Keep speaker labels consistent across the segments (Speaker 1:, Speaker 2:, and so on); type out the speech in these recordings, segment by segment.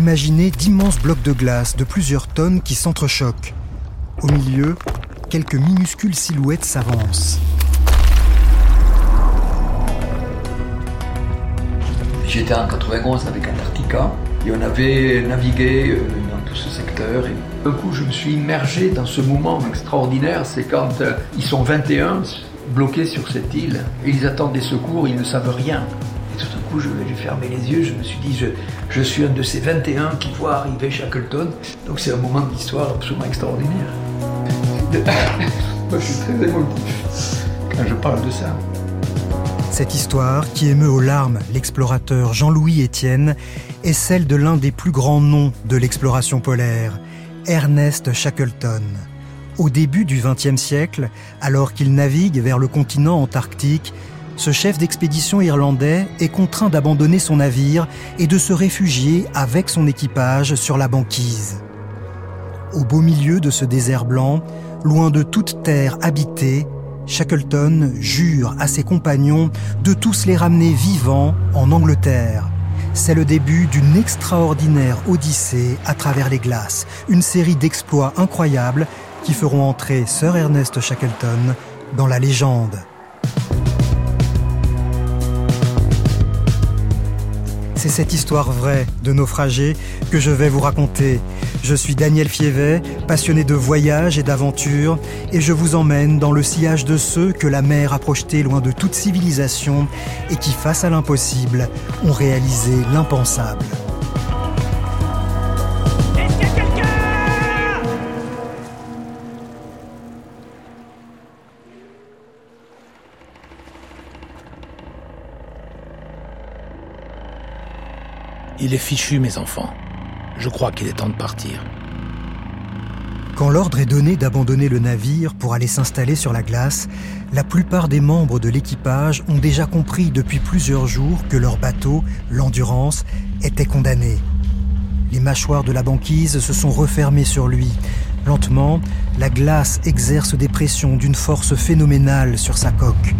Speaker 1: Imaginez d'immenses blocs de glace de plusieurs tonnes qui s'entrechoquent. Au milieu, quelques minuscules silhouettes s'avancent.
Speaker 2: J'étais en 91 avec Antarctica et on avait navigué euh, dans tout ce secteur. Et coup, je me suis immergé dans ce moment extraordinaire. C'est quand euh, ils sont 21 bloqués sur cette île et ils attendent des secours, ils ne savent rien. Je vais fermer les yeux. Je me suis dit, je, je suis un de ces 21 qui voient arriver Shackleton. Donc c'est un moment d'histoire absolument extraordinaire. Moi, je suis très émotif quand je parle de ça.
Speaker 1: Cette histoire, qui émeut aux larmes l'explorateur Jean-Louis Étienne, est celle de l'un des plus grands noms de l'exploration polaire, Ernest Shackleton. Au début du XXe siècle, alors qu'il navigue vers le continent antarctique, ce chef d'expédition irlandais est contraint d'abandonner son navire et de se réfugier avec son équipage sur la banquise. Au beau milieu de ce désert blanc, loin de toute terre habitée, Shackleton jure à ses compagnons de tous les ramener vivants en Angleterre. C'est le début d'une extraordinaire odyssée à travers les glaces, une série d'exploits incroyables qui feront entrer Sir Ernest Shackleton dans la légende. C'est cette histoire vraie de naufragés que je vais vous raconter. Je suis Daniel Fievet, passionné de voyage et d'aventure, et je vous emmène dans le sillage de ceux que la mer a projetés loin de toute civilisation et qui, face à l'impossible, ont réalisé l'impensable.
Speaker 3: Il est fichu, mes enfants. Je crois qu'il est temps de partir.
Speaker 1: Quand l'ordre est donné d'abandonner le navire pour aller s'installer sur la glace, la plupart des membres de l'équipage ont déjà compris depuis plusieurs jours que leur bateau, l'Endurance, était condamné. Les mâchoires de la banquise se sont refermées sur lui. Lentement, la glace exerce des pressions d'une force phénoménale sur sa coque.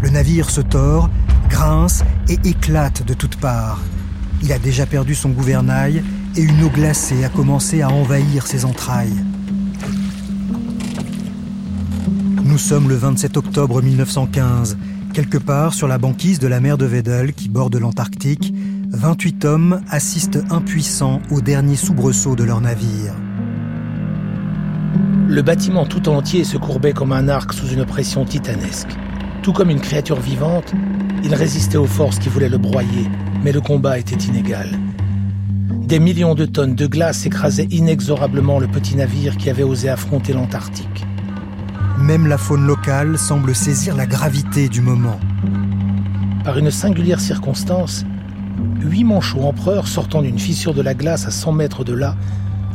Speaker 1: Le navire se tord, grince et éclate de toutes parts. Il a déjà perdu son gouvernail et une eau glacée a commencé à envahir ses entrailles. Nous sommes le 27 octobre 1915. Quelque part sur la banquise de la mer de Weddell qui borde l'Antarctique, 28 hommes assistent impuissants au dernier soubresaut de leur navire.
Speaker 3: Le bâtiment tout entier se courbait comme un arc sous une pression titanesque. Tout comme une créature vivante, il résistait aux forces qui voulaient le broyer, mais le combat était inégal. Des millions de tonnes de glace écrasaient inexorablement le petit navire qui avait osé affronter l'Antarctique.
Speaker 1: Même la faune locale semble saisir la gravité du moment.
Speaker 3: Par une singulière circonstance, huit manchots empereurs sortant d'une fissure de la glace à 100 mètres de là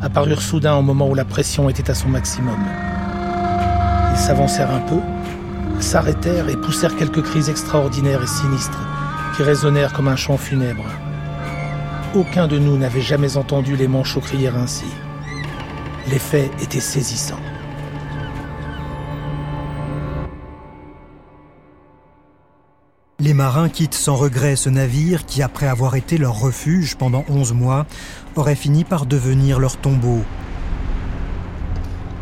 Speaker 3: apparurent soudain au moment où la pression était à son maximum. Ils s'avancèrent un peu, s'arrêtèrent et poussèrent quelques cris extraordinaires et sinistres résonnèrent comme un chant funèbre. Aucun de nous n'avait jamais entendu les manchots crier ainsi. L'effet était saisissant.
Speaker 1: Les marins quittent sans regret ce navire qui, après avoir été leur refuge pendant 11 mois, aurait fini par devenir leur tombeau.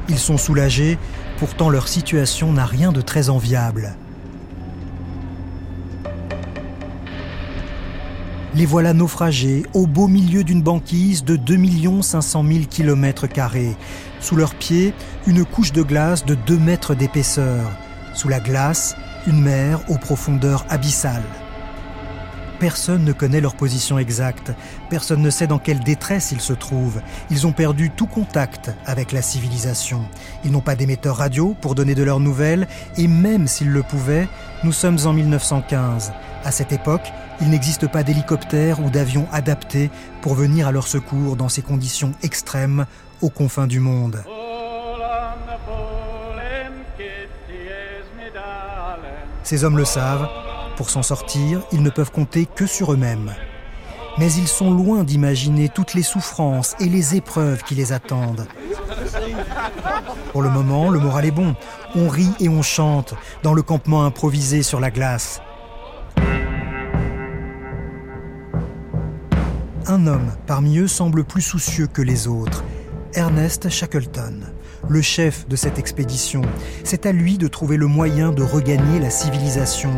Speaker 1: Ils sont soulagés, pourtant leur situation n'a rien de très enviable. Les voilà naufragés au beau milieu d'une banquise de 2 500 000 km. Sous leurs pieds, une couche de glace de 2 mètres d'épaisseur. Sous la glace, une mer aux profondeurs abyssales. Personne ne connaît leur position exacte, personne ne sait dans quelle détresse ils se trouvent. Ils ont perdu tout contact avec la civilisation. Ils n'ont pas d'émetteur radio pour donner de leurs nouvelles, et même s'ils le pouvaient, nous sommes en 1915. À cette époque, il n'existe pas d'hélicoptère ou d'avion adapté pour venir à leur secours dans ces conditions extrêmes aux confins du monde. Ces hommes le savent, pour s'en sortir, ils ne peuvent compter que sur eux-mêmes. Mais ils sont loin d'imaginer toutes les souffrances et les épreuves qui les attendent. Pour le moment, le moral est bon. On rit et on chante dans le campement improvisé sur la glace. Un homme parmi eux semble plus soucieux que les autres, Ernest Shackleton, le chef de cette expédition. C'est à lui de trouver le moyen de regagner la civilisation.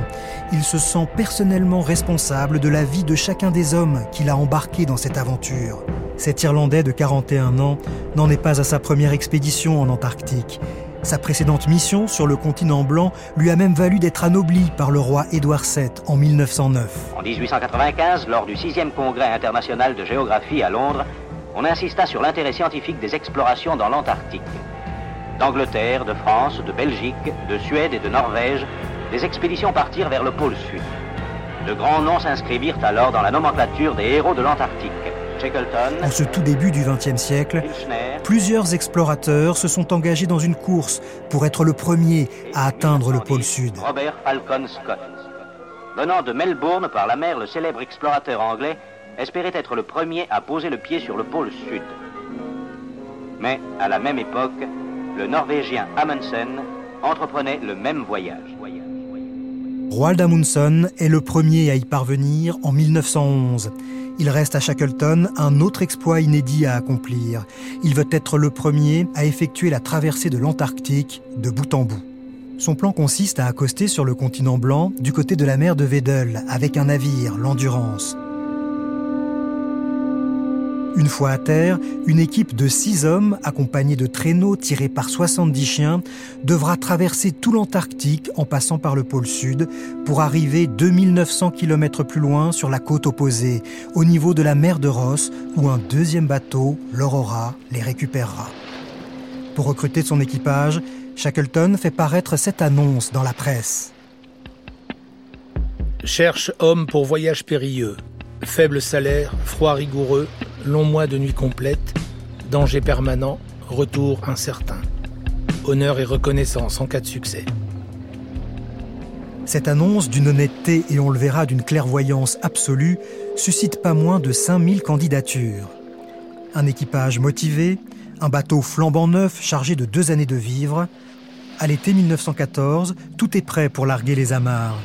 Speaker 1: Il se sent personnellement responsable de la vie de chacun des hommes qu'il a embarqués dans cette aventure. Cet Irlandais de 41 ans n'en est pas à sa première expédition en Antarctique. Sa précédente mission sur le continent blanc lui a même valu d'être anobli par le roi Édouard VII en 1909.
Speaker 4: En 1895, lors du 6e congrès international de géographie à Londres, on insista sur l'intérêt scientifique des explorations dans l'Antarctique. D'Angleterre, de France, de Belgique, de Suède et de Norvège, des expéditions partirent vers le pôle sud. De grands noms s'inscrivirent alors dans la nomenclature des héros de l'Antarctique.
Speaker 1: En ce tout début du XXe siècle, plusieurs explorateurs se sont engagés dans une course pour être le premier à atteindre le pôle sud.
Speaker 4: Robert Falcon Scott. Venant de Melbourne par la mer, le célèbre explorateur anglais espérait être le premier à poser le pied sur le pôle sud. Mais à la même époque, le Norvégien Amundsen entreprenait le même voyage.
Speaker 1: Roald Amundsen est le premier à y parvenir en 1911. Il reste à Shackleton un autre exploit inédit à accomplir. Il veut être le premier à effectuer la traversée de l'Antarctique de bout en bout. Son plan consiste à accoster sur le continent blanc du côté de la mer de Weddell avec un navire, l'Endurance. Une fois à terre, une équipe de six hommes, accompagnés de traîneaux tirés par 70 chiens, devra traverser tout l'Antarctique en passant par le pôle sud pour arriver 2900 km plus loin sur la côte opposée, au niveau de la mer de Ross, où un deuxième bateau, l'Aurora, les récupérera. Pour recruter son équipage, Shackleton fait paraître cette annonce dans la presse.
Speaker 3: Cherche homme pour voyage périlleux. Faible salaire, froid rigoureux, long mois de nuit complète, danger permanent, retour incertain. Honneur et reconnaissance en cas de succès.
Speaker 1: Cette annonce d'une honnêteté et on le verra d'une clairvoyance absolue suscite pas moins de 5000 candidatures. Un équipage motivé, un bateau flambant neuf chargé de deux années de vivres. À l'été 1914, tout est prêt pour larguer les amarres.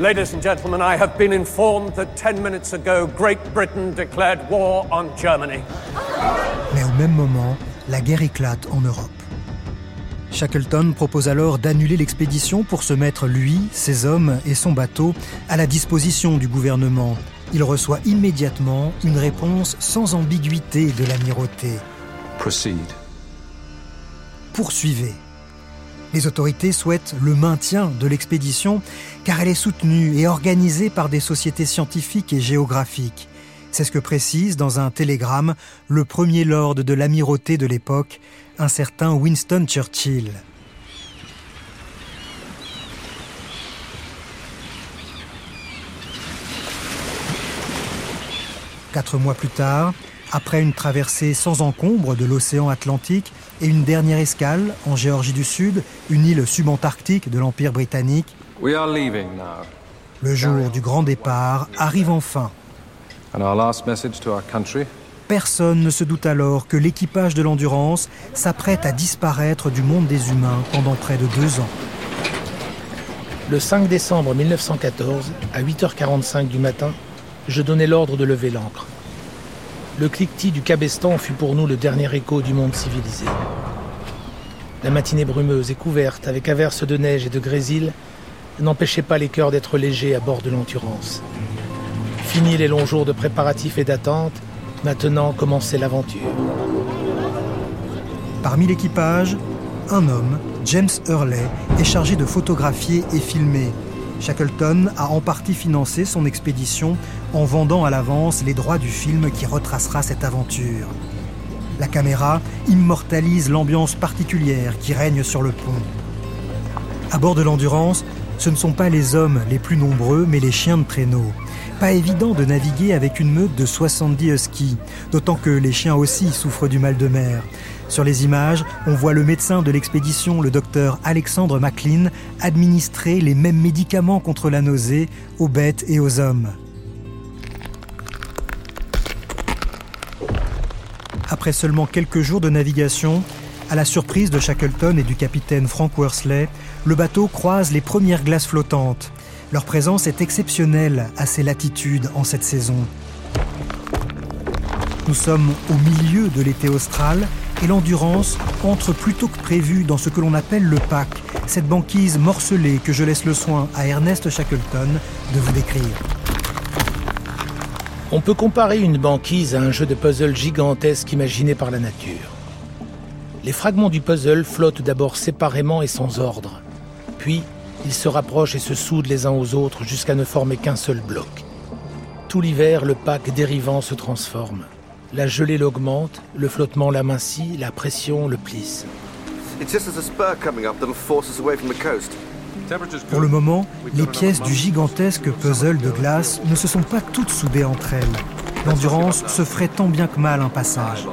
Speaker 5: Ladies and gentlemen, I have been informed that 10 minutes ago Great Britain declared war on Germany.
Speaker 1: Mais au même moment, la guerre éclate en Europe. Shackleton propose alors d'annuler l'expédition pour se mettre, lui, ses hommes et son bateau, à la disposition du gouvernement. Il reçoit immédiatement une réponse sans ambiguïté de l'amirauté.
Speaker 6: Proceed.
Speaker 1: Poursuivez. Les autorités souhaitent le maintien de l'expédition car elle est soutenue et organisée par des sociétés scientifiques et géographiques. C'est ce que précise dans un télégramme le premier lord de l'amirauté de l'époque, un certain Winston Churchill. Quatre mois plus tard, après une traversée sans encombre de l'océan Atlantique et une dernière escale en Géorgie du Sud, une île subantarctique de l'Empire britannique,
Speaker 6: We are leaving now.
Speaker 1: le jour du grand départ arrive enfin.
Speaker 6: And our last message to our country?
Speaker 1: Personne ne se doute alors que l'équipage de l'Endurance s'apprête à disparaître du monde des humains pendant près de deux ans.
Speaker 3: Le 5 décembre 1914, à 8h45 du matin, je donnai l'ordre de lever l'ancre. Le cliquetis du cabestan fut pour nous le dernier écho du monde civilisé. La matinée brumeuse et couverte, avec averses de neige et de grésil, n'empêchait pas les cœurs d'être légers à bord de l'Endurance. Fini les longs jours de préparatifs et d'attente, maintenant commençait l'aventure.
Speaker 1: Parmi l'équipage, un homme, James Hurley, est chargé de photographier et filmer. Shackleton a en partie financé son expédition en vendant à l'avance les droits du film qui retracera cette aventure. La caméra immortalise l'ambiance particulière qui règne sur le pont. À bord de l'Endurance, ce ne sont pas les hommes les plus nombreux, mais les chiens de traîneau. Pas évident de naviguer avec une meute de 70 huskies, d'autant que les chiens aussi souffrent du mal de mer. Sur les images, on voit le médecin de l'expédition, le docteur Alexandre McLean, administrer les mêmes médicaments contre la nausée aux bêtes et aux hommes. Après seulement quelques jours de navigation, à la surprise de Shackleton et du capitaine Frank Worsley, le bateau croise les premières glaces flottantes. Leur présence est exceptionnelle à ces latitudes en cette saison. Nous sommes au milieu de l'été austral et l'endurance entre plutôt que prévu dans ce que l'on appelle le pack, cette banquise morcelée que je laisse le soin à Ernest Shackleton de vous décrire.
Speaker 3: On peut comparer une banquise à un jeu de puzzle gigantesque imaginé par la nature. Les fragments du puzzle flottent d'abord séparément et sans ordre. Puis, ils se rapprochent et se soudent les uns aux autres jusqu'à ne former qu'un seul bloc. Tout l'hiver, le pack dérivant se transforme. La gelée l'augmente, le flottement l'amincit, la pression le plisse.
Speaker 1: Pour le moment, les pièces du gigantesque puzzle de glace ne se sont pas toutes soudées entre elles. L'endurance se ferait tant bien que mal un passage.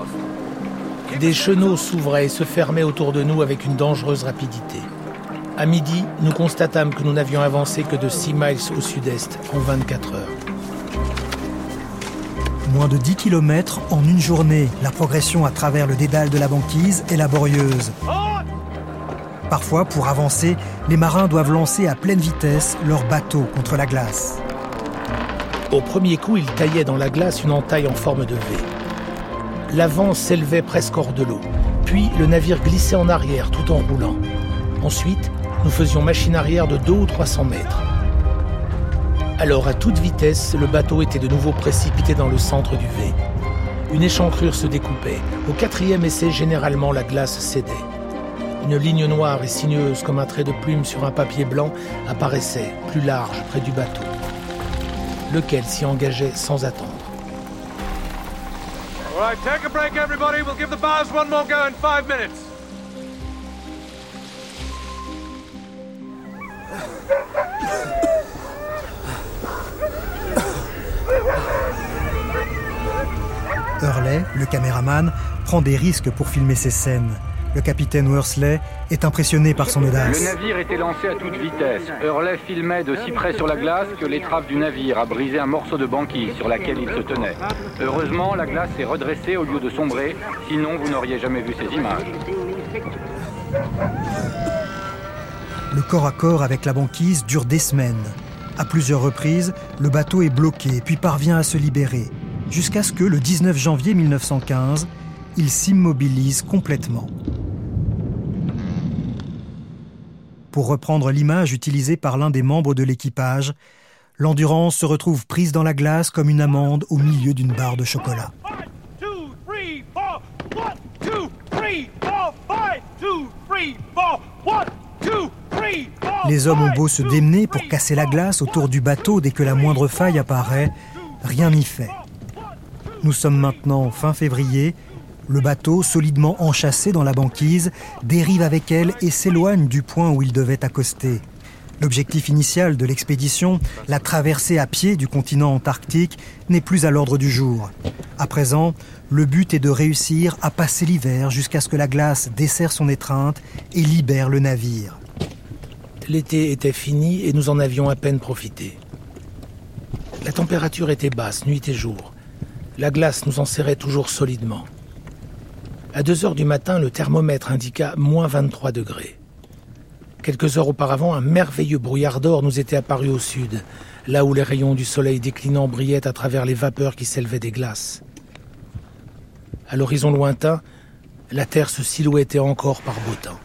Speaker 3: Des chenaux s'ouvraient et se fermaient autour de nous avec une dangereuse rapidité. À midi, nous constatâmes que nous n'avions avancé que de 6 miles au sud-est en 24 heures.
Speaker 1: Moins de 10 km en une journée, la progression à travers le dédale de la banquise est laborieuse. Parfois, pour avancer, les marins doivent lancer à pleine vitesse leur bateau contre la glace.
Speaker 3: Au premier coup, ils taillaient dans la glace une entaille en forme de V. L'avant s'élevait presque hors de l'eau. Puis le navire glissait en arrière tout en roulant. Ensuite, nous faisions machine arrière de 2 ou 300 mètres. Alors à toute vitesse, le bateau était de nouveau précipité dans le centre du V. Une échancrure se découpait. Au quatrième essai, généralement, la glace cédait. Une ligne noire et sinueuse comme un trait de plume sur un papier blanc apparaissait, plus large, près du bateau, lequel s'y engageait sans attendre.
Speaker 5: All take a break, everybody. We'll give the bars one more go in five minutes.
Speaker 1: Le caméraman, prend des risques pour filmer ces scènes. Le capitaine Worsley est impressionné par son audace.
Speaker 7: Le navire était lancé à toute vitesse. Hurley filmait de si près sur la glace que l'étrave du navire a brisé un morceau de banquise sur laquelle il se tenait. Heureusement, la glace est redressée au lieu de sombrer, sinon vous n'auriez jamais vu ces images.
Speaker 1: Le corps à corps avec la banquise dure des semaines. À plusieurs reprises, le bateau est bloqué puis parvient à se libérer, jusqu'à ce que le 19 janvier 1915, il s'immobilise complètement. Pour reprendre l'image utilisée par l'un des membres de l'équipage, l'endurance se retrouve prise dans la glace comme une amande au milieu d'une barre de chocolat. Les hommes ont beau se démener pour casser la glace autour du bateau dès que la moindre faille apparaît, rien n'y fait. Nous sommes maintenant fin février, le bateau, solidement enchâssé dans la banquise, dérive avec elle et s'éloigne du point où il devait accoster. L'objectif initial de l'expédition, la traversée à pied du continent antarctique, n'est plus à l'ordre du jour. À présent, le but est de réussir à passer l'hiver jusqu'à ce que la glace desserre son étreinte et libère le navire.
Speaker 3: L'été était fini et nous en avions à peine profité. La température était basse, nuit et jour. La glace nous enserrait toujours solidement. À 2 heures du matin, le thermomètre indiqua moins 23 degrés. Quelques heures auparavant, un merveilleux brouillard d'or nous était apparu au sud, là où les rayons du soleil déclinant brillaient à travers les vapeurs qui s'élevaient des glaces. À l'horizon lointain, la terre se silhouettait encore par beau temps.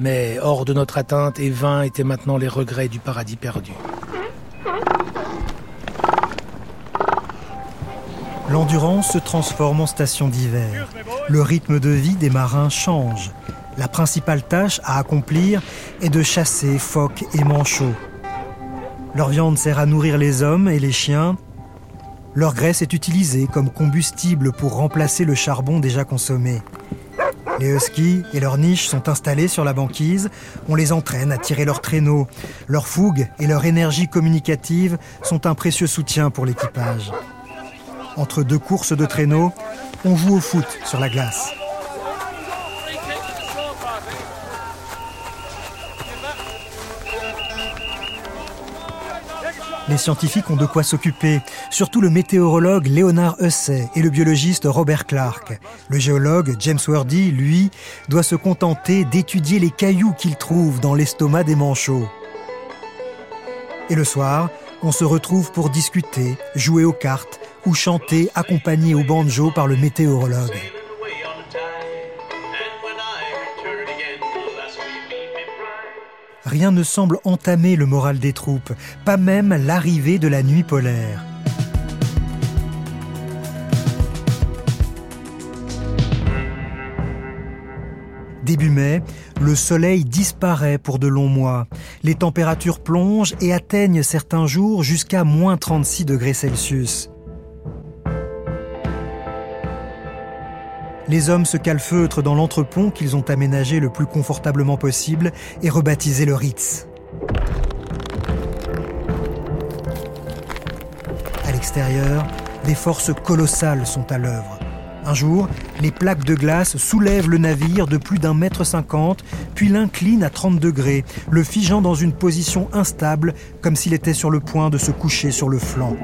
Speaker 3: Mais hors de notre atteinte et vains étaient maintenant les regrets du paradis perdu.
Speaker 1: L'endurance se transforme en station d'hiver. Le rythme de vie des marins change. La principale tâche à accomplir est de chasser phoques et manchots. Leur viande sert à nourrir les hommes et les chiens. Leur graisse est utilisée comme combustible pour remplacer le charbon déjà consommé. Les huskies et leurs niches sont installés sur la banquise. On les entraîne à tirer leurs traîneaux. Leur fougue et leur énergie communicative sont un précieux soutien pour l'équipage. Entre deux courses de traîneaux, on joue au foot sur la glace. Les scientifiques ont de quoi s'occuper, surtout le météorologue Léonard Hussey et le biologiste Robert Clark. Le géologue James Wordy, lui, doit se contenter d'étudier les cailloux qu'il trouve dans l'estomac des manchots. Et le soir, on se retrouve pour discuter, jouer aux cartes ou chanter accompagné au banjo par le météorologue. Rien ne semble entamer le moral des troupes, pas même l'arrivée de la nuit polaire. Début mai, le soleil disparaît pour de longs mois. Les températures plongent et atteignent certains jours jusqu'à moins 36 degrés Celsius. Les hommes se calfeutrent dans l'entrepont qu'ils ont aménagé le plus confortablement possible et rebaptisé le Ritz. À l'extérieur, des forces colossales sont à l'œuvre. Un jour, les plaques de glace soulèvent le navire de plus d'un mètre cinquante, puis l'inclinent à 30 degrés, le figeant dans une position instable, comme s'il était sur le point de se coucher sur le flanc.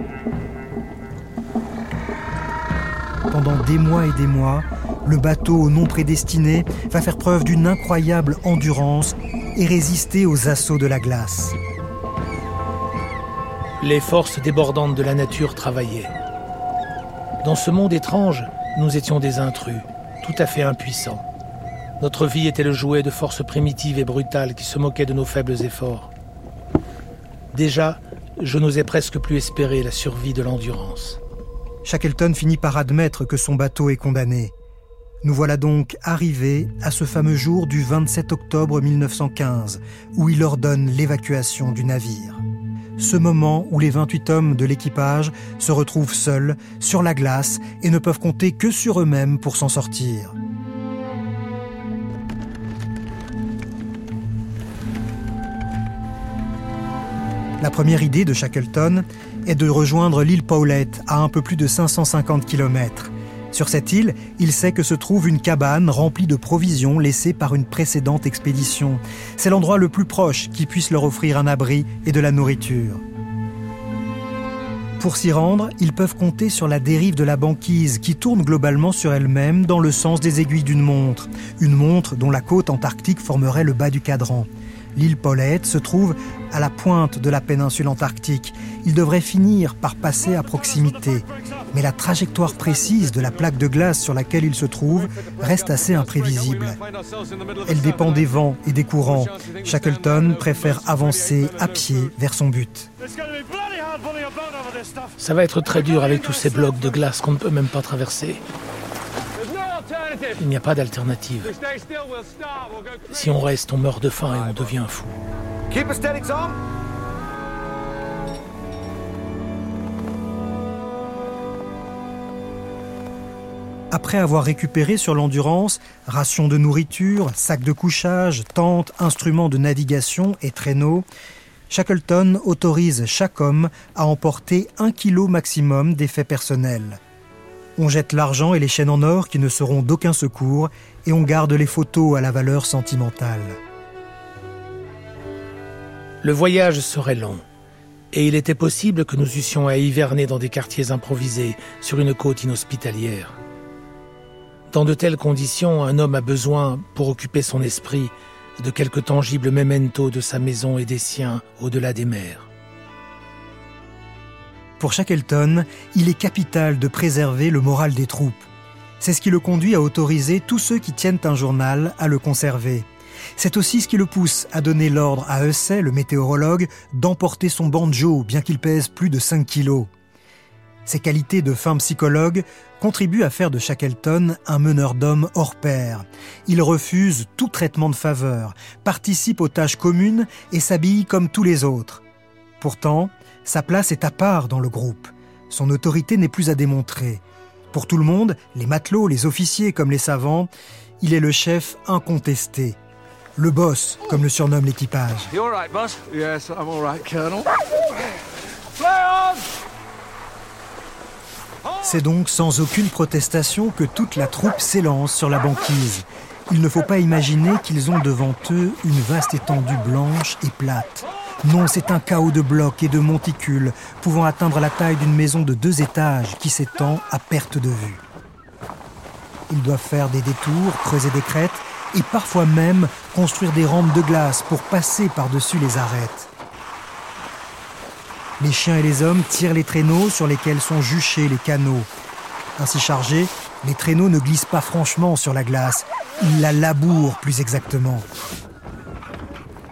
Speaker 1: Pendant des mois et des mois, le bateau non prédestiné va faire preuve d'une incroyable endurance et résister aux assauts de la glace.
Speaker 3: Les forces débordantes de la nature travaillaient. Dans ce monde étrange, nous étions des intrus, tout à fait impuissants. Notre vie était le jouet de forces primitives et brutales qui se moquaient de nos faibles efforts. Déjà, je n'osais presque plus espérer la survie de l'endurance.
Speaker 1: Shackleton finit par admettre que son bateau est condamné. Nous voilà donc arrivés à ce fameux jour du 27 octobre 1915, où il ordonne l'évacuation du navire ce moment où les 28 hommes de l'équipage se retrouvent seuls, sur la glace, et ne peuvent compter que sur eux-mêmes pour s'en sortir. La première idée de Shackleton est de rejoindre l'île Paulette à un peu plus de 550 km. Sur cette île, il sait que se trouve une cabane remplie de provisions laissées par une précédente expédition. C'est l'endroit le plus proche qui puisse leur offrir un abri et de la nourriture. Pour s'y rendre, ils peuvent compter sur la dérive de la banquise qui tourne globalement sur elle-même dans le sens des aiguilles d'une montre, une montre dont la côte antarctique formerait le bas du cadran. L'île Paulette se trouve à la pointe de la péninsule antarctique. Il devrait finir par passer à proximité. Mais la trajectoire précise de la plaque de glace sur laquelle il se trouve reste assez imprévisible. Elle dépend des vents et des courants. Shackleton préfère avancer à pied vers son but.
Speaker 3: Ça va être très dur avec tous ces blocs de glace qu'on ne peut même pas traverser. Il n'y a pas d'alternative. Si on reste, on meurt de faim et on devient fou.
Speaker 1: Après avoir récupéré sur l'endurance rations de nourriture, sacs de couchage, tentes, instruments de navigation et traîneaux, Shackleton autorise chaque homme à emporter un kilo maximum d'effets personnels. On jette l'argent et les chaînes en or qui ne seront d'aucun secours et on garde les photos à la valeur sentimentale.
Speaker 3: Le voyage serait long et il était possible que nous eussions à hiverner dans des quartiers improvisés sur une côte inhospitalière. Dans de telles conditions, un homme a besoin, pour occuper son esprit, de quelques tangibles memento de sa maison et des siens au-delà des mers.
Speaker 1: Pour Shackleton, il est capital de préserver le moral des troupes. C'est ce qui le conduit à autoriser tous ceux qui tiennent un journal à le conserver. C'est aussi ce qui le pousse à donner l'ordre à Hussey, le météorologue, d'emporter son banjo, bien qu'il pèse plus de 5 kilos. Ses qualités de fin psychologue contribuent à faire de Shackleton un meneur d'hommes hors pair. Il refuse tout traitement de faveur, participe aux tâches communes et s'habille comme tous les autres. Pourtant, sa place est à part dans le groupe. Son autorité n'est plus à démontrer. Pour tout le monde, les matelots, les officiers comme les savants, il est le chef incontesté. Le boss, comme le surnomme l'équipage. C'est donc sans aucune protestation que toute la troupe s'élance sur la banquise. Il ne faut pas imaginer qu'ils ont devant eux une vaste étendue blanche et plate. Non, c'est un chaos de blocs et de monticules pouvant atteindre la taille d'une maison de deux étages qui s'étend à perte de vue. Ils doivent faire des détours, creuser des crêtes et parfois même construire des rampes de glace pour passer par-dessus les arêtes. Les chiens et les hommes tirent les traîneaux sur lesquels sont juchés les canaux. Ainsi chargés, les traîneaux ne glissent pas franchement sur la glace, ils la labourent plus exactement.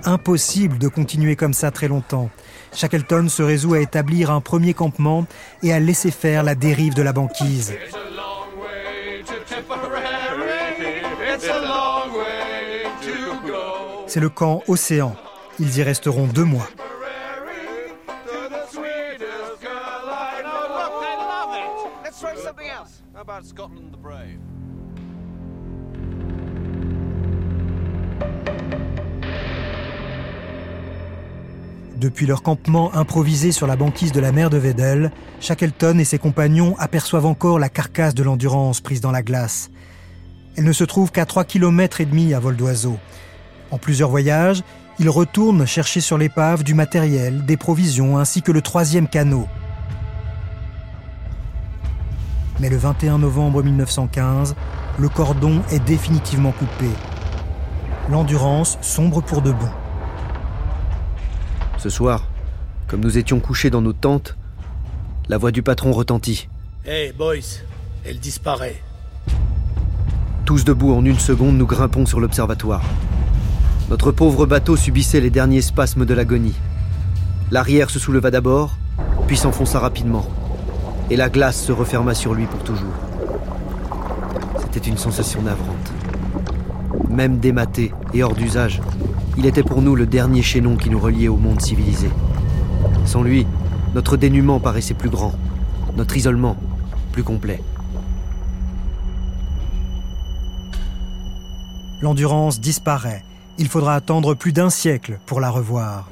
Speaker 1: Impossible de continuer comme ça très longtemps. Shackleton se résout à établir un premier campement et à laisser faire la dérive de la banquise. C'est le camp Océan. Ils y resteront deux mois. Depuis leur campement improvisé sur la banquise de la mer de Vedel, Shackleton et ses compagnons aperçoivent encore la carcasse de l'endurance prise dans la glace. Elle ne se trouve qu'à 3 km et demi à vol d'oiseau. En plusieurs voyages, ils retournent chercher sur l'épave du matériel, des provisions ainsi que le troisième canot. Mais le 21 novembre 1915, le cordon est définitivement coupé. L'endurance sombre pour de bon.
Speaker 8: Ce soir, comme nous étions couchés dans nos tentes, la voix du patron retentit.
Speaker 3: Hey, boys, elle disparaît.
Speaker 8: Tous debout en une seconde, nous grimpons sur l'observatoire. Notre pauvre bateau subissait les derniers spasmes de l'agonie. L'arrière se souleva d'abord, puis s'enfonça rapidement. Et la glace se referma sur lui pour toujours. C'était une sensation navrante. Même dématé et hors d'usage, il était pour nous le dernier chaînon qui nous reliait au monde civilisé. Sans lui, notre dénuement paraissait plus grand, notre isolement plus complet.
Speaker 1: L'endurance disparaît. Il faudra attendre plus d'un siècle pour la revoir.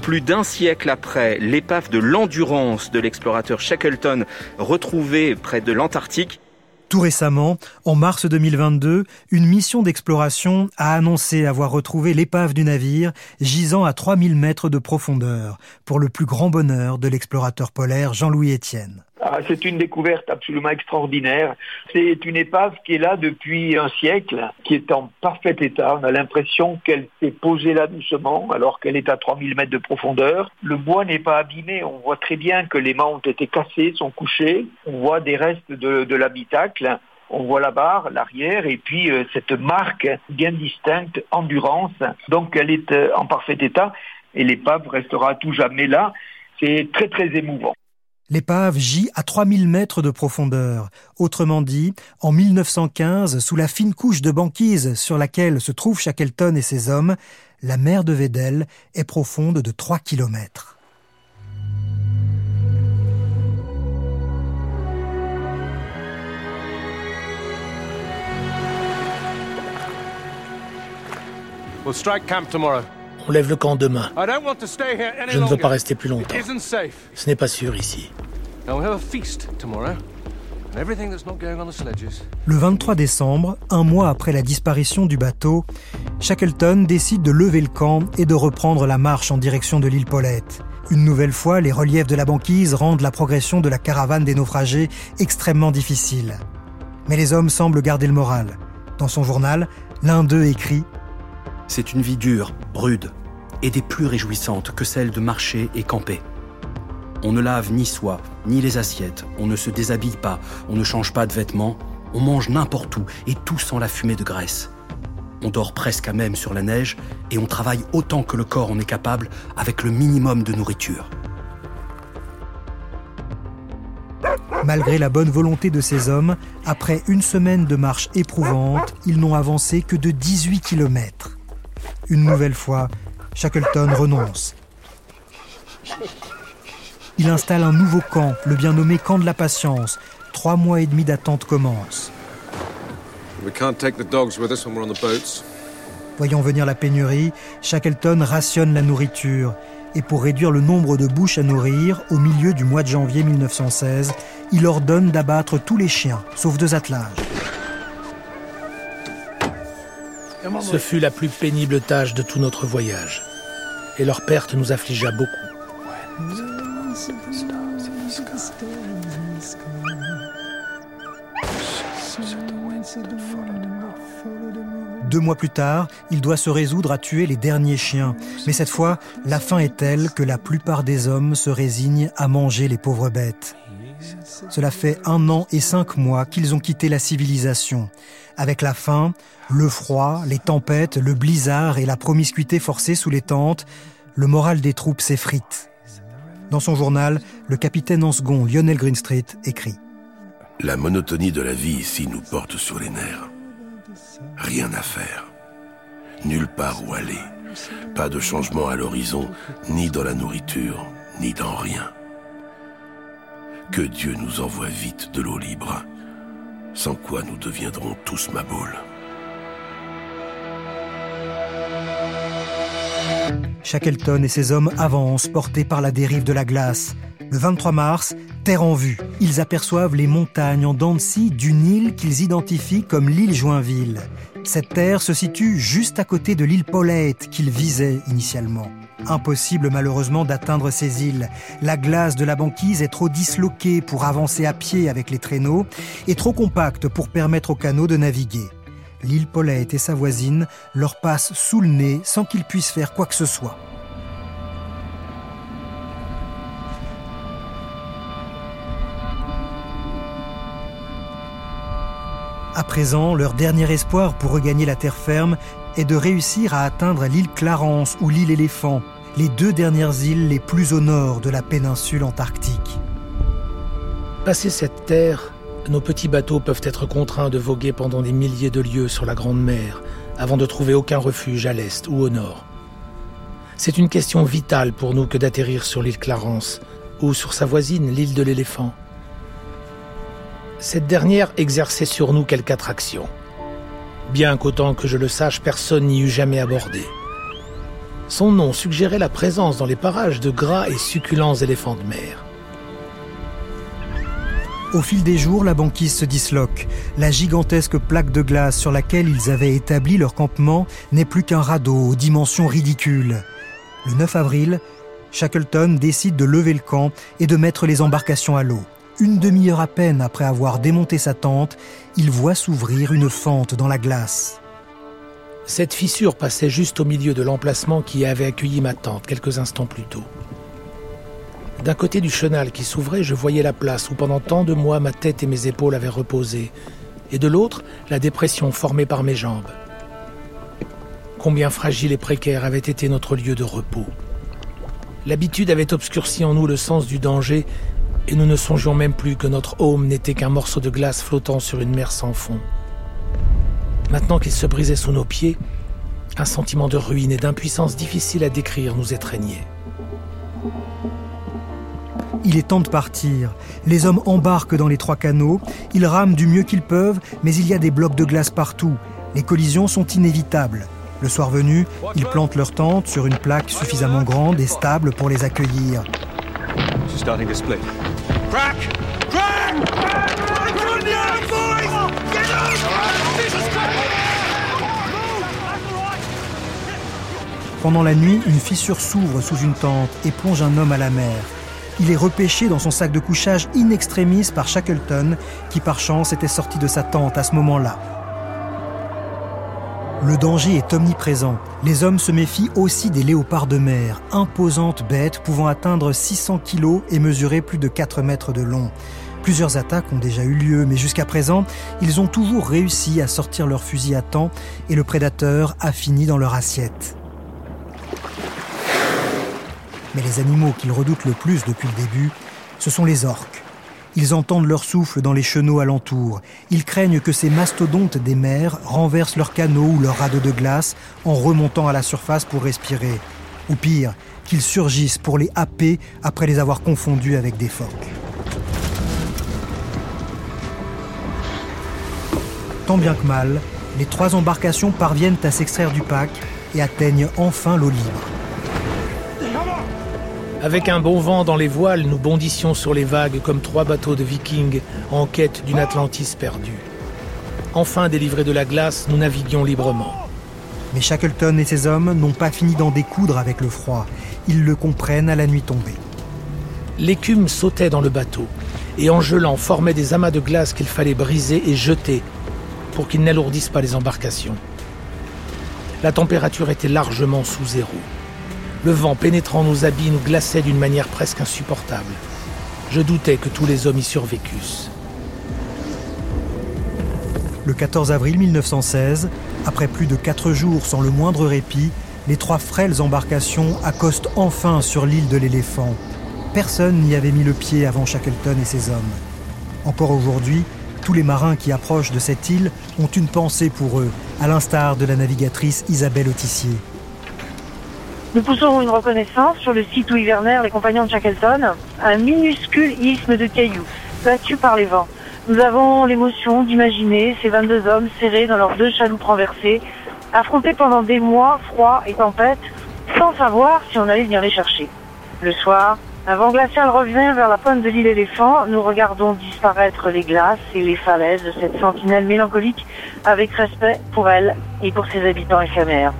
Speaker 9: Plus d'un siècle après l'épave de l'endurance de l'explorateur Shackleton retrouvée près de l'Antarctique,
Speaker 1: tout récemment, en mars 2022, une mission d'exploration a annoncé avoir retrouvé l'épave du navire gisant à 3000 mètres de profondeur, pour le plus grand bonheur de l'explorateur polaire Jean-Louis Etienne.
Speaker 2: Ah, c'est une découverte absolument extraordinaire. C'est une épave qui est là depuis un siècle, qui est en parfait état. On a l'impression qu'elle s'est posée là doucement, alors qu'elle est à 3000 mètres de profondeur. Le bois n'est pas abîmé. On voit très bien que les mâts ont été cassés, sont couchés. On voit des restes de, l'habitacle. On voit la barre, l'arrière, et puis euh, cette marque bien distincte, endurance. Donc elle est euh, en parfait état, et l'épave restera à tout jamais là. C'est très très émouvant.
Speaker 1: L'épave gît à 3000 mètres de profondeur. Autrement dit, en 1915, sous la fine couche de banquise sur laquelle se trouvent Shackleton et ses hommes, la mer de Vedel est profonde de 3 kilomètres.
Speaker 3: On lève le camp demain. Je ne veux pas rester plus longtemps. Ce n'est pas sûr ici.
Speaker 1: Le 23 décembre, un mois après la disparition du bateau, Shackleton décide de lever le camp et de reprendre la marche en direction de l'île Paulette. Une nouvelle fois, les reliefs de la banquise rendent la progression de la caravane des naufragés extrêmement difficile. Mais les hommes semblent garder le moral. Dans son journal, l'un d'eux écrit
Speaker 10: c'est une vie dure, rude, et des plus réjouissantes que celle de marcher et camper. On ne lave ni soi, ni les assiettes, on ne se déshabille pas, on ne change pas de vêtements, on mange n'importe où, et tout sans la fumée de graisse. On dort presque à même sur la neige, et on travaille autant que le corps en est capable avec le minimum de nourriture.
Speaker 1: Malgré la bonne volonté de ces hommes, après une semaine de marche éprouvante, ils n'ont avancé que de 18 kilomètres. Une nouvelle fois, Shackleton renonce. Il installe un nouveau camp, le bien nommé camp de la patience. Trois mois et demi d'attente commencent. Voyant venir la pénurie, Shackleton rationne la nourriture. Et pour réduire le nombre de bouches à nourrir, au milieu du mois de janvier 1916, il ordonne d'abattre tous les chiens, sauf deux attelages.
Speaker 3: Ce fut la plus pénible tâche de tout notre voyage. Et leur perte nous affligea beaucoup.
Speaker 1: Deux mois plus tard, il doit se résoudre à tuer les derniers chiens. Mais cette fois, la fin est telle que la plupart des hommes se résignent à manger les pauvres bêtes. Cela fait un an et cinq mois qu'ils ont quitté la civilisation. Avec la faim, le froid, les tempêtes, le blizzard et la promiscuité forcée sous les tentes, le moral des troupes s'effrite. Dans son journal, le capitaine en second Lionel Greenstreet écrit
Speaker 11: La monotonie de la vie ici nous porte sur les nerfs. Rien à faire. Nulle part où aller. Pas de changement à l'horizon, ni dans la nourriture, ni dans rien. Que Dieu nous envoie vite de l'eau libre, sans quoi nous deviendrons tous maboules.
Speaker 1: Shackleton et ses hommes avancent, portés par la dérive de la glace. Le 23 mars, terre en vue, ils aperçoivent les montagnes en dents d'une île qu'ils identifient comme l'île Joinville. Cette terre se situe juste à côté de l'île Paulette qu'ils visaient initialement. Impossible malheureusement d'atteindre ces îles. La glace de la banquise est trop disloquée pour avancer à pied avec les traîneaux et trop compacte pour permettre aux canaux de naviguer. L'île Paulette et sa voisine leur passent sous le nez sans qu'ils puissent faire quoi que ce soit. À présent, leur dernier espoir pour regagner la terre ferme est de réussir à atteindre l'île Clarence ou l'île Éléphant, les deux dernières îles les plus au nord de la péninsule antarctique.
Speaker 3: Passer cette terre, nos petits bateaux peuvent être contraints de voguer pendant des milliers de lieues sur la Grande Mer avant de trouver aucun refuge à l'est ou au nord. C'est une question vitale pour nous que d'atterrir sur l'île Clarence ou sur sa voisine, l'île de l'éléphant. Cette dernière exerçait sur nous quelque attraction, bien qu'autant que je le sache, personne n'y eût jamais abordé. Son nom suggérait la présence dans les parages de gras et succulents éléphants de mer.
Speaker 1: Au fil des jours, la banquise se disloque. La gigantesque plaque de glace sur laquelle ils avaient établi leur campement n'est plus qu'un radeau aux dimensions ridicules. Le 9 avril, Shackleton décide de lever le camp et de mettre les embarcations à l'eau. Une demi-heure à peine après avoir démonté sa tente, il voit s'ouvrir une fente dans la glace.
Speaker 3: Cette fissure passait juste au milieu de l'emplacement qui avait accueilli ma tente quelques instants plus tôt. D'un côté du chenal qui s'ouvrait, je voyais la place où pendant tant de mois ma tête et mes épaules avaient reposé, et de l'autre, la dépression formée par mes jambes. Combien fragile et précaire avait été notre lieu de repos. L'habitude avait obscurci en nous le sens du danger, et nous ne songions même plus que notre home n'était qu'un morceau de glace flottant sur une mer sans fond. Maintenant qu'il se brisait sous nos pieds, un sentiment de ruine et d'impuissance difficile à décrire nous étreignait.
Speaker 1: Il est temps de partir. Les hommes embarquent dans les trois canaux. Ils rament du mieux qu'ils peuvent, mais il y a des blocs de glace partout. Les collisions sont inévitables. Le soir venu, ils plantent leur tente sur une plaque suffisamment grande et stable pour les accueillir. Pendant la nuit, une fissure s'ouvre sous une tente et plonge un homme à la mer. Il est repêché dans son sac de couchage in extremis par Shackleton, qui par chance était sorti de sa tente à ce moment-là. Le danger est omniprésent. Les hommes se méfient aussi des léopards de mer, imposantes bêtes pouvant atteindre 600 kilos et mesurer plus de 4 mètres de long. Plusieurs attaques ont déjà eu lieu, mais jusqu'à présent, ils ont toujours réussi à sortir leur fusil à temps et le prédateur a fini dans leur assiette. Mais les animaux qu'ils redoutent le plus depuis le début, ce sont les orques. Ils entendent leur souffle dans les chenaux alentours. Ils craignent que ces mastodontes des mers renversent leurs canaux ou leurs radeaux de glace en remontant à la surface pour respirer. Ou pire, qu'ils surgissent pour les happer après les avoir confondus avec des phoques. Tant bien que mal, les trois embarcations parviennent à s'extraire du pack et atteignent enfin l'eau libre.
Speaker 3: Avec un bon vent dans les voiles, nous bondissions sur les vagues comme trois bateaux de vikings en quête d'une Atlantis perdue. Enfin délivrés de la glace, nous naviguions librement.
Speaker 1: Mais Shackleton et ses hommes n'ont pas fini d'en découdre avec le froid. Ils le comprennent à la nuit tombée.
Speaker 3: L'écume sautait dans le bateau. et en gelant formaient des amas de glace qu'il fallait briser et jeter pour qu'ils n'alourdissent pas les embarcations. La température était largement sous zéro. Le vent pénétrant nos habits nous glaçait d'une manière presque insupportable. Je doutais que tous les hommes y survécussent.
Speaker 1: Le 14 avril 1916, après plus de quatre jours sans le moindre répit, les trois frêles embarcations accostent enfin sur l'île de l'éléphant. Personne n'y avait mis le pied avant Shackleton et ses hommes. Encore aujourd'hui, tous les marins qui approchent de cette île ont une pensée pour eux, à l'instar de la navigatrice Isabelle Autissier.
Speaker 12: Nous poussons une reconnaissance sur le site où hivernèrent les compagnons de Shackleton, un minuscule isthme de cailloux, battu par les vents. Nous avons l'émotion d'imaginer ces 22 hommes serrés dans leurs deux chaloupes renversées, affrontés pendant des mois froids et tempêtes, sans savoir si on allait venir les chercher. Le soir, un vent glacial revient vers la pointe de l'île éléphant. Nous regardons disparaître les glaces et les falaises de cette sentinelle mélancolique avec respect pour elle et pour ses habitants éphémères.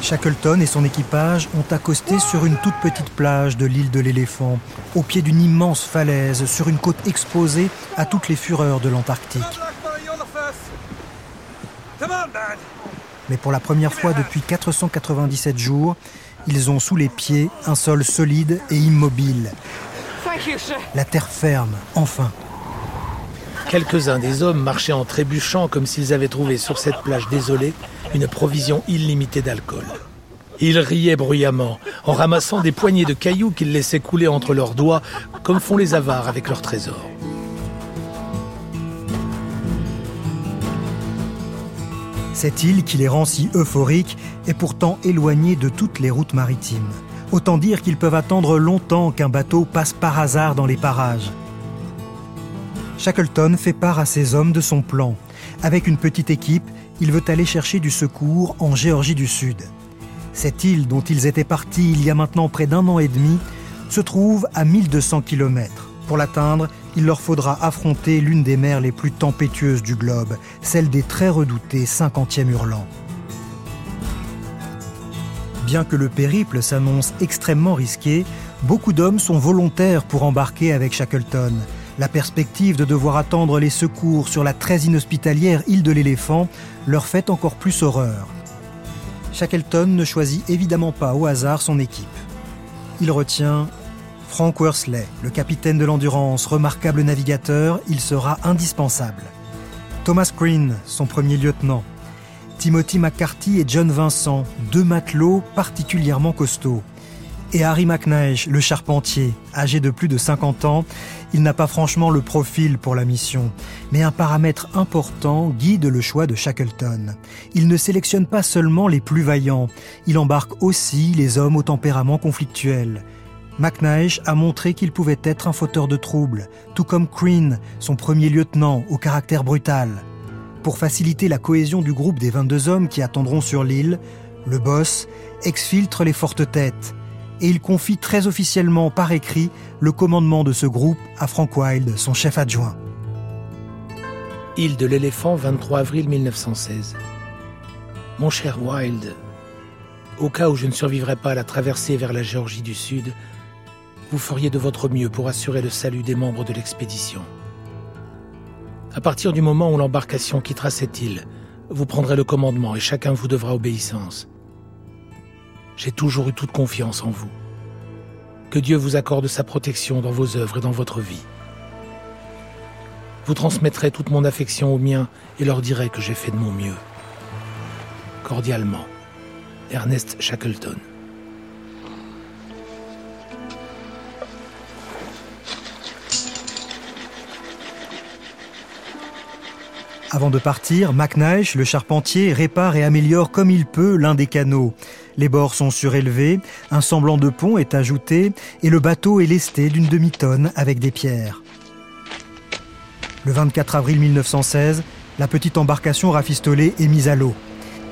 Speaker 1: Shackleton et son équipage ont accosté sur une toute petite plage de l'île de l'éléphant, au pied d'une immense falaise, sur une côte exposée à toutes les fureurs de l'Antarctique. Mais pour la première fois depuis 497 jours, ils ont sous les pieds un sol solide et immobile. La terre ferme, enfin.
Speaker 3: Quelques-uns des hommes marchaient en trébuchant comme s'ils avaient trouvé sur cette plage désolée une provision illimitée d'alcool. Ils riaient bruyamment, en ramassant des poignées de cailloux qu'ils laissaient couler entre leurs doigts, comme font les avares avec leurs trésors.
Speaker 1: Cette île qui les rend si euphoriques est pourtant éloignée de toutes les routes maritimes. Autant dire qu'ils peuvent attendre longtemps qu'un bateau passe par hasard dans les parages. Shackleton fait part à ses hommes de son plan. Avec une petite équipe, il veut aller chercher du secours en Géorgie du Sud. Cette île dont ils étaient partis il y a maintenant près d'un an et demi se trouve à 1200 km. Pour l'atteindre, il leur faudra affronter l'une des mers les plus tempétueuses du globe, celle des très redoutés 50e hurlants. Bien que le périple s'annonce extrêmement risqué, beaucoup d'hommes sont volontaires pour embarquer avec Shackleton. La perspective de devoir attendre les secours sur la très inhospitalière île de l'éléphant leur fait encore plus horreur. Shackleton ne choisit évidemment pas au hasard son équipe. Il retient Frank Worsley, le capitaine de l'Endurance, remarquable navigateur, il sera indispensable. Thomas Green, son premier lieutenant. Timothy McCarthy et John Vincent, deux matelots particulièrement costauds et Harry McNeish, le charpentier, âgé de plus de 50 ans, il n'a pas franchement le profil pour la mission, mais un paramètre important guide le choix de Shackleton. Il ne sélectionne pas seulement les plus vaillants, il embarque aussi les hommes au tempérament conflictuel. McNeish a montré qu'il pouvait être un fauteur de troubles, tout comme Crean, son premier lieutenant, au caractère brutal. Pour faciliter la cohésion du groupe des 22 hommes qui attendront sur l'île, le boss exfiltre les fortes têtes et il confie très officiellement par écrit le commandement de ce groupe à Frank Wilde, son chef adjoint.
Speaker 3: Île de l'éléphant, 23 avril 1916. Mon cher Wilde, au cas où je ne survivrais pas à la traversée vers la Géorgie du Sud, vous feriez de votre mieux pour assurer le salut des membres de l'expédition. À partir du moment où l'embarcation quittera cette île, vous prendrez le commandement et chacun vous devra obéissance. J'ai toujours eu toute confiance en vous. Que Dieu vous accorde sa protection dans vos œuvres et dans votre vie. Vous transmettrez toute mon affection aux miens et leur direz que j'ai fait de mon mieux. Cordialement, Ernest Shackleton.
Speaker 1: Avant de partir, McNeish, le charpentier, répare et améliore comme il peut l'un des canaux. Les bords sont surélevés, un semblant de pont est ajouté et le bateau est lesté d'une demi-tonne avec des pierres. Le 24 avril 1916, la petite embarcation rafistolée est mise à l'eau.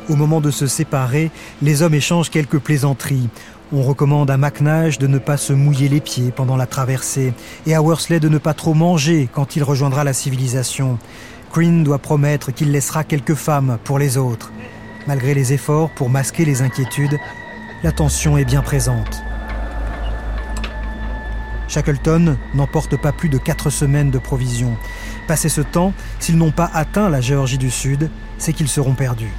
Speaker 1: Au moment de se séparer, les hommes échangent quelques plaisanteries. On recommande à McNash de ne pas se mouiller les pieds pendant la traversée et à Worsley de ne pas trop manger quand il rejoindra la civilisation. Green doit promettre qu'il laissera quelques femmes pour les autres. Malgré les efforts pour masquer les inquiétudes, la tension est bien présente. Shackleton n'emporte pas plus de 4 semaines de provisions. Passé ce temps, s'ils n'ont pas atteint la Géorgie du Sud, c'est qu'ils seront perdus.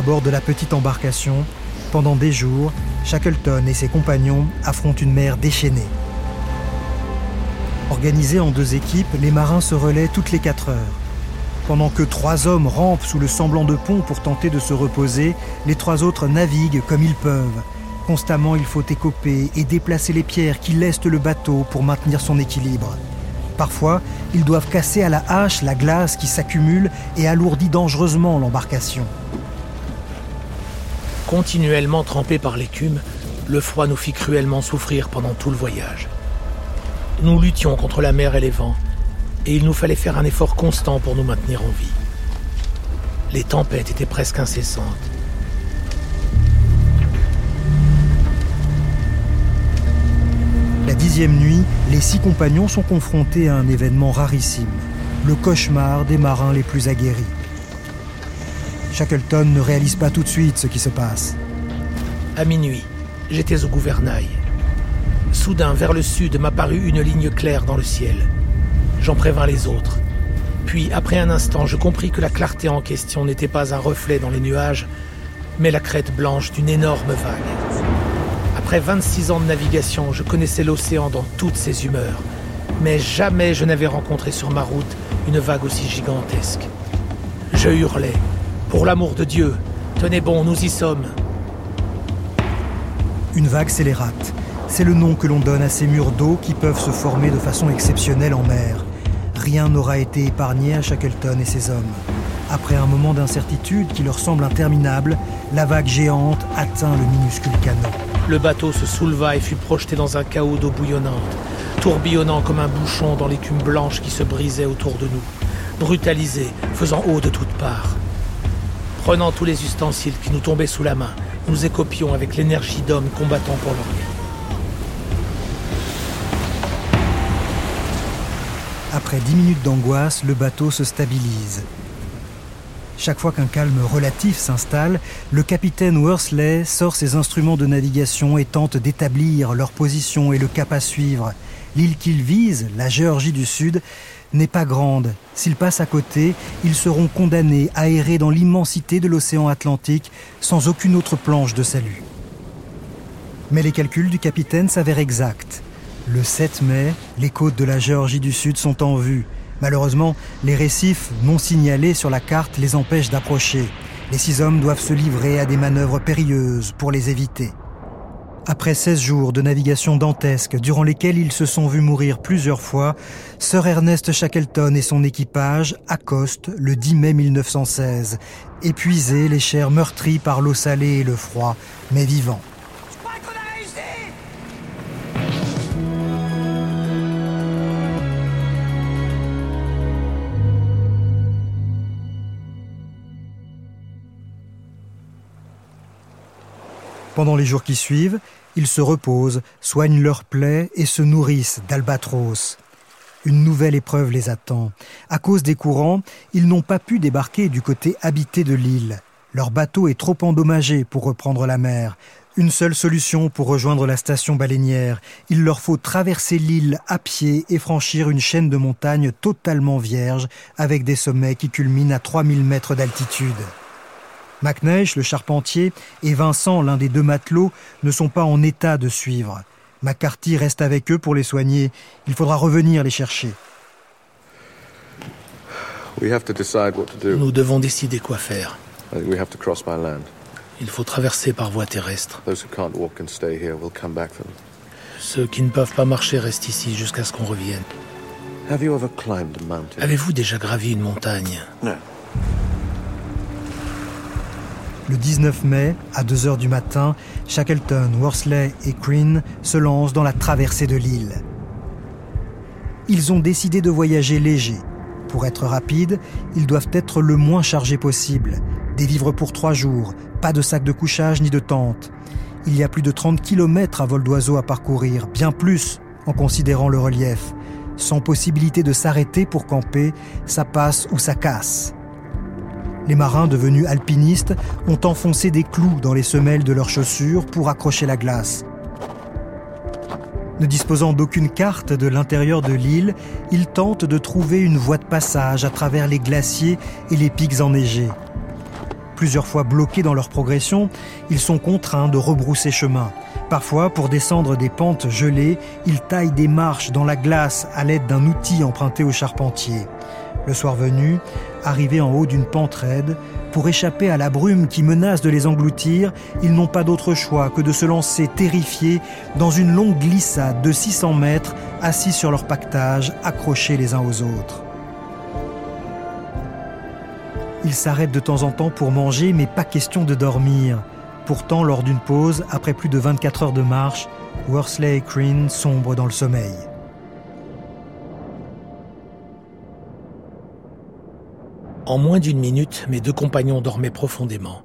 Speaker 1: À bord de la petite embarcation, pendant des jours, Shackleton et ses compagnons affrontent une mer déchaînée. Organisés en deux équipes, les marins se relaient toutes les 4 heures. Pendant que trois hommes rampent sous le semblant de pont pour tenter de se reposer, les trois autres naviguent comme ils peuvent. Constamment, il faut écoper et déplacer les pierres qui lestent le bateau pour maintenir son équilibre. Parfois, ils doivent casser à la hache la glace qui s'accumule et alourdit dangereusement l'embarcation.
Speaker 3: Continuellement trempés par l'écume, le froid nous fit cruellement souffrir pendant tout le voyage. Nous luttions contre la mer et les vents, et il nous fallait faire un effort constant pour nous maintenir en vie. Les tempêtes étaient presque incessantes.
Speaker 1: La dixième nuit, les six compagnons sont confrontés à un événement rarissime, le cauchemar des marins les plus aguerris. Shackleton ne réalise pas tout de suite ce qui se passe.
Speaker 3: À minuit, j'étais au gouvernail. Soudain, vers le sud, m'apparut une ligne claire dans le ciel. J'en prévins les autres. Puis, après un instant, je compris que la clarté en question n'était pas un reflet dans les nuages, mais la crête blanche d'une énorme vague. Après 26 ans de navigation, je connaissais l'océan dans toutes ses humeurs, mais jamais je n'avais rencontré sur ma route une vague aussi gigantesque. Je hurlais, Pour l'amour de Dieu, tenez bon, nous y sommes.
Speaker 1: Une vague scélérate, c'est le nom que l'on donne à ces murs d'eau qui peuvent se former de façon exceptionnelle en mer rien n'aura été épargné à Shackleton et ses hommes. Après un moment d'incertitude qui leur semble interminable, la vague géante atteint le minuscule canot.
Speaker 3: Le bateau se souleva et fut projeté dans un chaos d'eau bouillonnante, tourbillonnant comme un bouchon dans l'écume blanche qui se brisait autour de nous, brutalisé, faisant eau de toutes parts. Prenant tous les ustensiles qui nous tombaient sous la main, nous écopions avec l'énergie d'hommes combattant pour leur vie.
Speaker 1: Après dix minutes d'angoisse, le bateau se stabilise. Chaque fois qu'un calme relatif s'installe, le capitaine Worsley sort ses instruments de navigation et tente d'établir leur position et le cap à suivre. L'île qu'il vise, la Géorgie du Sud, n'est pas grande. S'ils passent à côté, ils seront condamnés à errer dans l'immensité de l'océan Atlantique sans aucune autre planche de salut. Mais les calculs du capitaine s'avèrent exacts. Le 7 mai, les côtes de la Géorgie du Sud sont en vue. Malheureusement, les récifs non signalés sur la carte les empêchent d'approcher. Les six hommes doivent se livrer à des manœuvres périlleuses pour les éviter. Après 16 jours de navigation dantesque, durant lesquels ils se sont vus mourir plusieurs fois, Sir Ernest Shackleton et son équipage accostent le 10 mai 1916, épuisés, les chairs meurtries par l'eau salée et le froid, mais vivants. Pendant les jours qui suivent, ils se reposent, soignent leurs plaies et se nourrissent d'albatros. Une nouvelle épreuve les attend. À cause des courants, ils n'ont pas pu débarquer du côté habité de l'île. Leur bateau est trop endommagé pour reprendre la mer. Une seule solution pour rejoindre la station baleinière. Il leur faut traverser l'île à pied et franchir une chaîne de montagnes totalement vierge avec des sommets qui culminent à 3000 mètres d'altitude. McNeish, le charpentier, et Vincent, l'un des deux matelots, ne sont pas en état de suivre. McCarthy reste avec eux pour les soigner. Il faudra revenir les chercher.
Speaker 3: Nous devons décider quoi faire. Il faut traverser par voie terrestre. Ceux qui ne peuvent pas marcher restent ici jusqu'à ce qu'on revienne. Avez-vous déjà gravi une montagne?
Speaker 1: Le 19 mai, à 2 heures du matin, Shackleton, Worsley et Crean se lancent dans la traversée de l'île. Ils ont décidé de voyager léger. Pour être rapides, ils doivent être le moins chargés possible. Des vivres pour trois jours, pas de sac de couchage ni de tente. Il y a plus de 30 km à vol d'oiseau à parcourir, bien plus en considérant le relief. sans possibilité de s'arrêter pour camper, ça passe ou ça casse. Les marins devenus alpinistes ont enfoncé des clous dans les semelles de leurs chaussures pour accrocher la glace. Ne disposant d'aucune carte de l'intérieur de l'île, ils tentent de trouver une voie de passage à travers les glaciers et les pics enneigés. Plusieurs fois bloqués dans leur progression, ils sont contraints de rebrousser chemin. Parfois, pour descendre des pentes gelées, ils taillent des marches dans la glace à l'aide d'un outil emprunté au charpentier. Le soir venu, arrivés en haut d'une pente raide, pour échapper à la brume qui menace de les engloutir, ils n'ont pas d'autre choix que de se lancer terrifiés dans une longue glissade de 600 mètres, assis sur leur pactage, accrochés les uns aux autres. Ils s'arrêtent de temps en temps pour manger, mais pas question de dormir. Pourtant, lors d'une pause, après plus de 24 heures de marche, Worsley et Crean sombrent dans le sommeil.
Speaker 3: En moins d'une minute, mes deux compagnons dormaient profondément.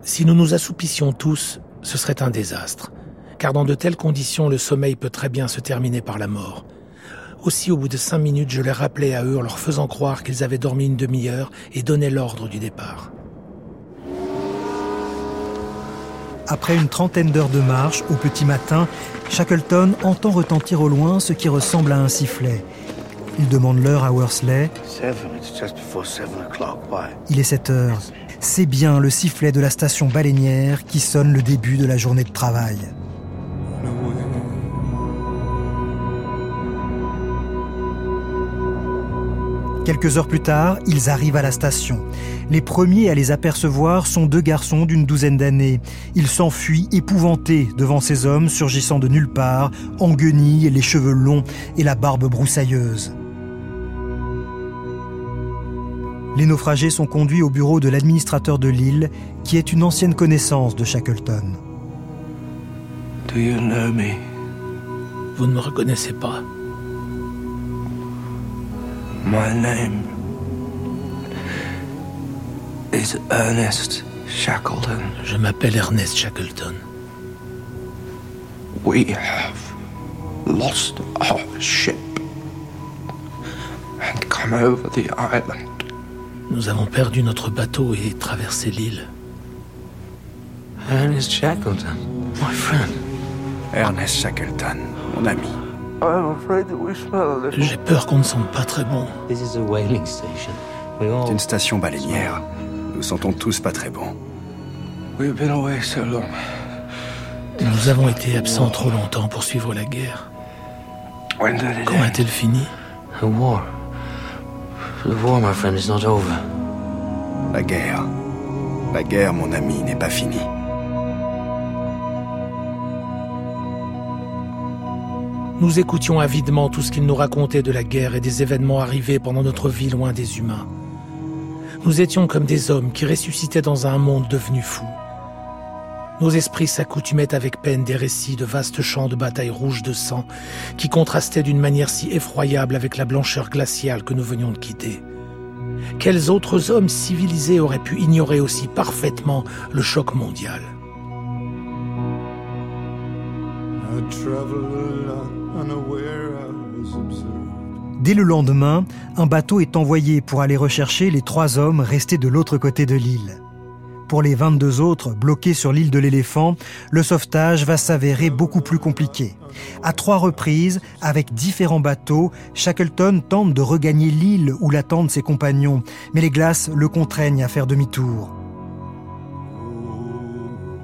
Speaker 3: Si nous nous assoupissions tous, ce serait un désastre, car dans de telles conditions, le sommeil peut très bien se terminer par la mort. Aussi, au bout de cinq minutes, je les rappelais à eux en leur faisant croire qu'ils avaient dormi une demi-heure et donnais l'ordre du départ.
Speaker 1: Après une trentaine d'heures de marche, au petit matin, Shackleton entend retentir au loin ce qui ressemble à un sifflet. Il demande l'heure à Worsley. Il est 7 heures. C'est bien le sifflet de la station baleinière qui sonne le début de la journée de travail. Quelques heures plus tard, ils arrivent à la station. Les premiers à les apercevoir sont deux garçons d'une douzaine d'années. Ils s'enfuient épouvantés devant ces hommes surgissant de nulle part, en guenilles, les cheveux longs et la barbe broussailleuse. Les naufragés sont conduits au bureau de l'administrateur de l'île, qui est une ancienne connaissance de Shackleton.
Speaker 3: Do you know me? Vous ne me reconnaissez pas.
Speaker 13: My name is Ernest Shackleton.
Speaker 3: Je m'appelle Ernest Shackleton.
Speaker 13: We have lost our ship and come over the island.
Speaker 3: Nous avons perdu notre bateau et traversé l'île.
Speaker 13: Ernest Shackleton,
Speaker 3: my friend.
Speaker 10: Ernest Shackleton, mon ami.
Speaker 3: J'ai peur qu'on ne sente pas très bon.
Speaker 10: C'est une station baleinière. Nous sentons tous pas très bon.
Speaker 3: Nous avons été absents trop longtemps pour suivre la guerre. Quand a-t-elle fini?
Speaker 10: La guerre. La guerre, mon ami, n'est pas finie.
Speaker 3: Nous écoutions avidement tout ce qu'il nous racontait de la guerre et des événements arrivés pendant notre vie loin des humains. Nous étions comme des hommes qui ressuscitaient dans un monde devenu fou. Nos esprits s'accoutumaient avec peine des récits de vastes champs de bataille rouges de sang qui contrastaient d'une manière si effroyable avec la blancheur glaciale que nous venions de quitter. Quels autres hommes civilisés auraient pu ignorer aussi parfaitement le choc mondial?
Speaker 1: Dès le lendemain, un bateau est envoyé pour aller rechercher les trois hommes restés de l'autre côté de l'île. Pour les 22 autres bloqués sur l'île de l'éléphant, le sauvetage va s'avérer beaucoup plus compliqué. À trois reprises, avec différents bateaux, Shackleton tente de regagner l'île où l'attendent ses compagnons, mais les glaces le contraignent à faire demi-tour.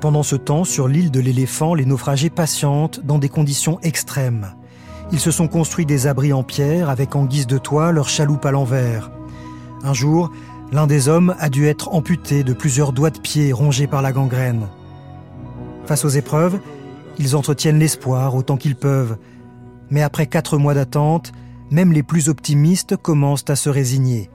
Speaker 1: Pendant ce temps, sur l'île de l'éléphant, les naufragés patientent dans des conditions extrêmes. Ils se sont construits des abris en pierre avec en guise de toit leur chaloupe à l'envers. Un jour, L'un des hommes a dû être amputé de plusieurs doigts de pied rongés par la gangrène. Face aux épreuves, ils entretiennent l'espoir autant qu'ils peuvent. Mais après quatre mois d'attente, même les plus optimistes commencent à se résigner.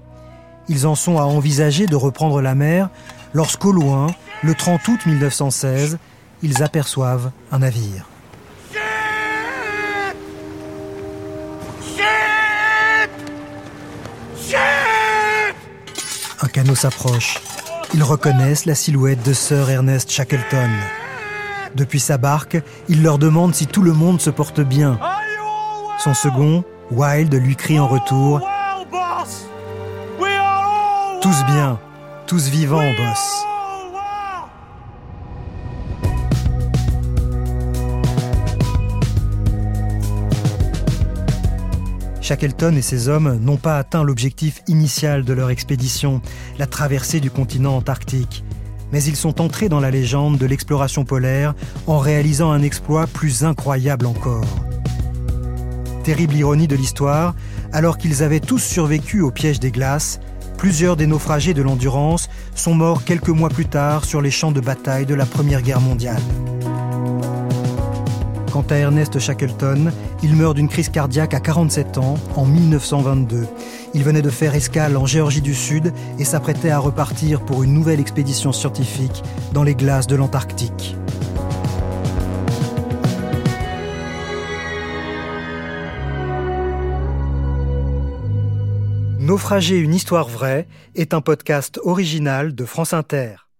Speaker 1: Ils en sont à envisager de reprendre la mer lorsqu'au loin, le 30 août 1916, ils aperçoivent un navire. Canot s'approche. Ils reconnaissent la silhouette de Sir Ernest Shackleton. Depuis sa barque, il leur demande si tout le monde se porte bien. Son second, Wilde lui crie en retour Tous bien, tous vivants, boss. Shackleton et ses hommes n'ont pas atteint l'objectif initial de leur expédition, la traversée du continent antarctique. Mais ils sont entrés dans la légende de l'exploration polaire en réalisant un exploit plus incroyable encore. Terrible ironie de l'histoire, alors qu'ils avaient tous survécu au piège des glaces, plusieurs des naufragés de l'endurance sont morts quelques mois plus tard sur les champs de bataille de la Première Guerre mondiale. Quant à Ernest Shackleton, il meurt d'une crise cardiaque à 47 ans en 1922. Il venait de faire escale en Géorgie du Sud et s'apprêtait à repartir pour une nouvelle expédition scientifique dans les glaces de l'Antarctique. Naufragé une histoire vraie est un podcast original de France Inter.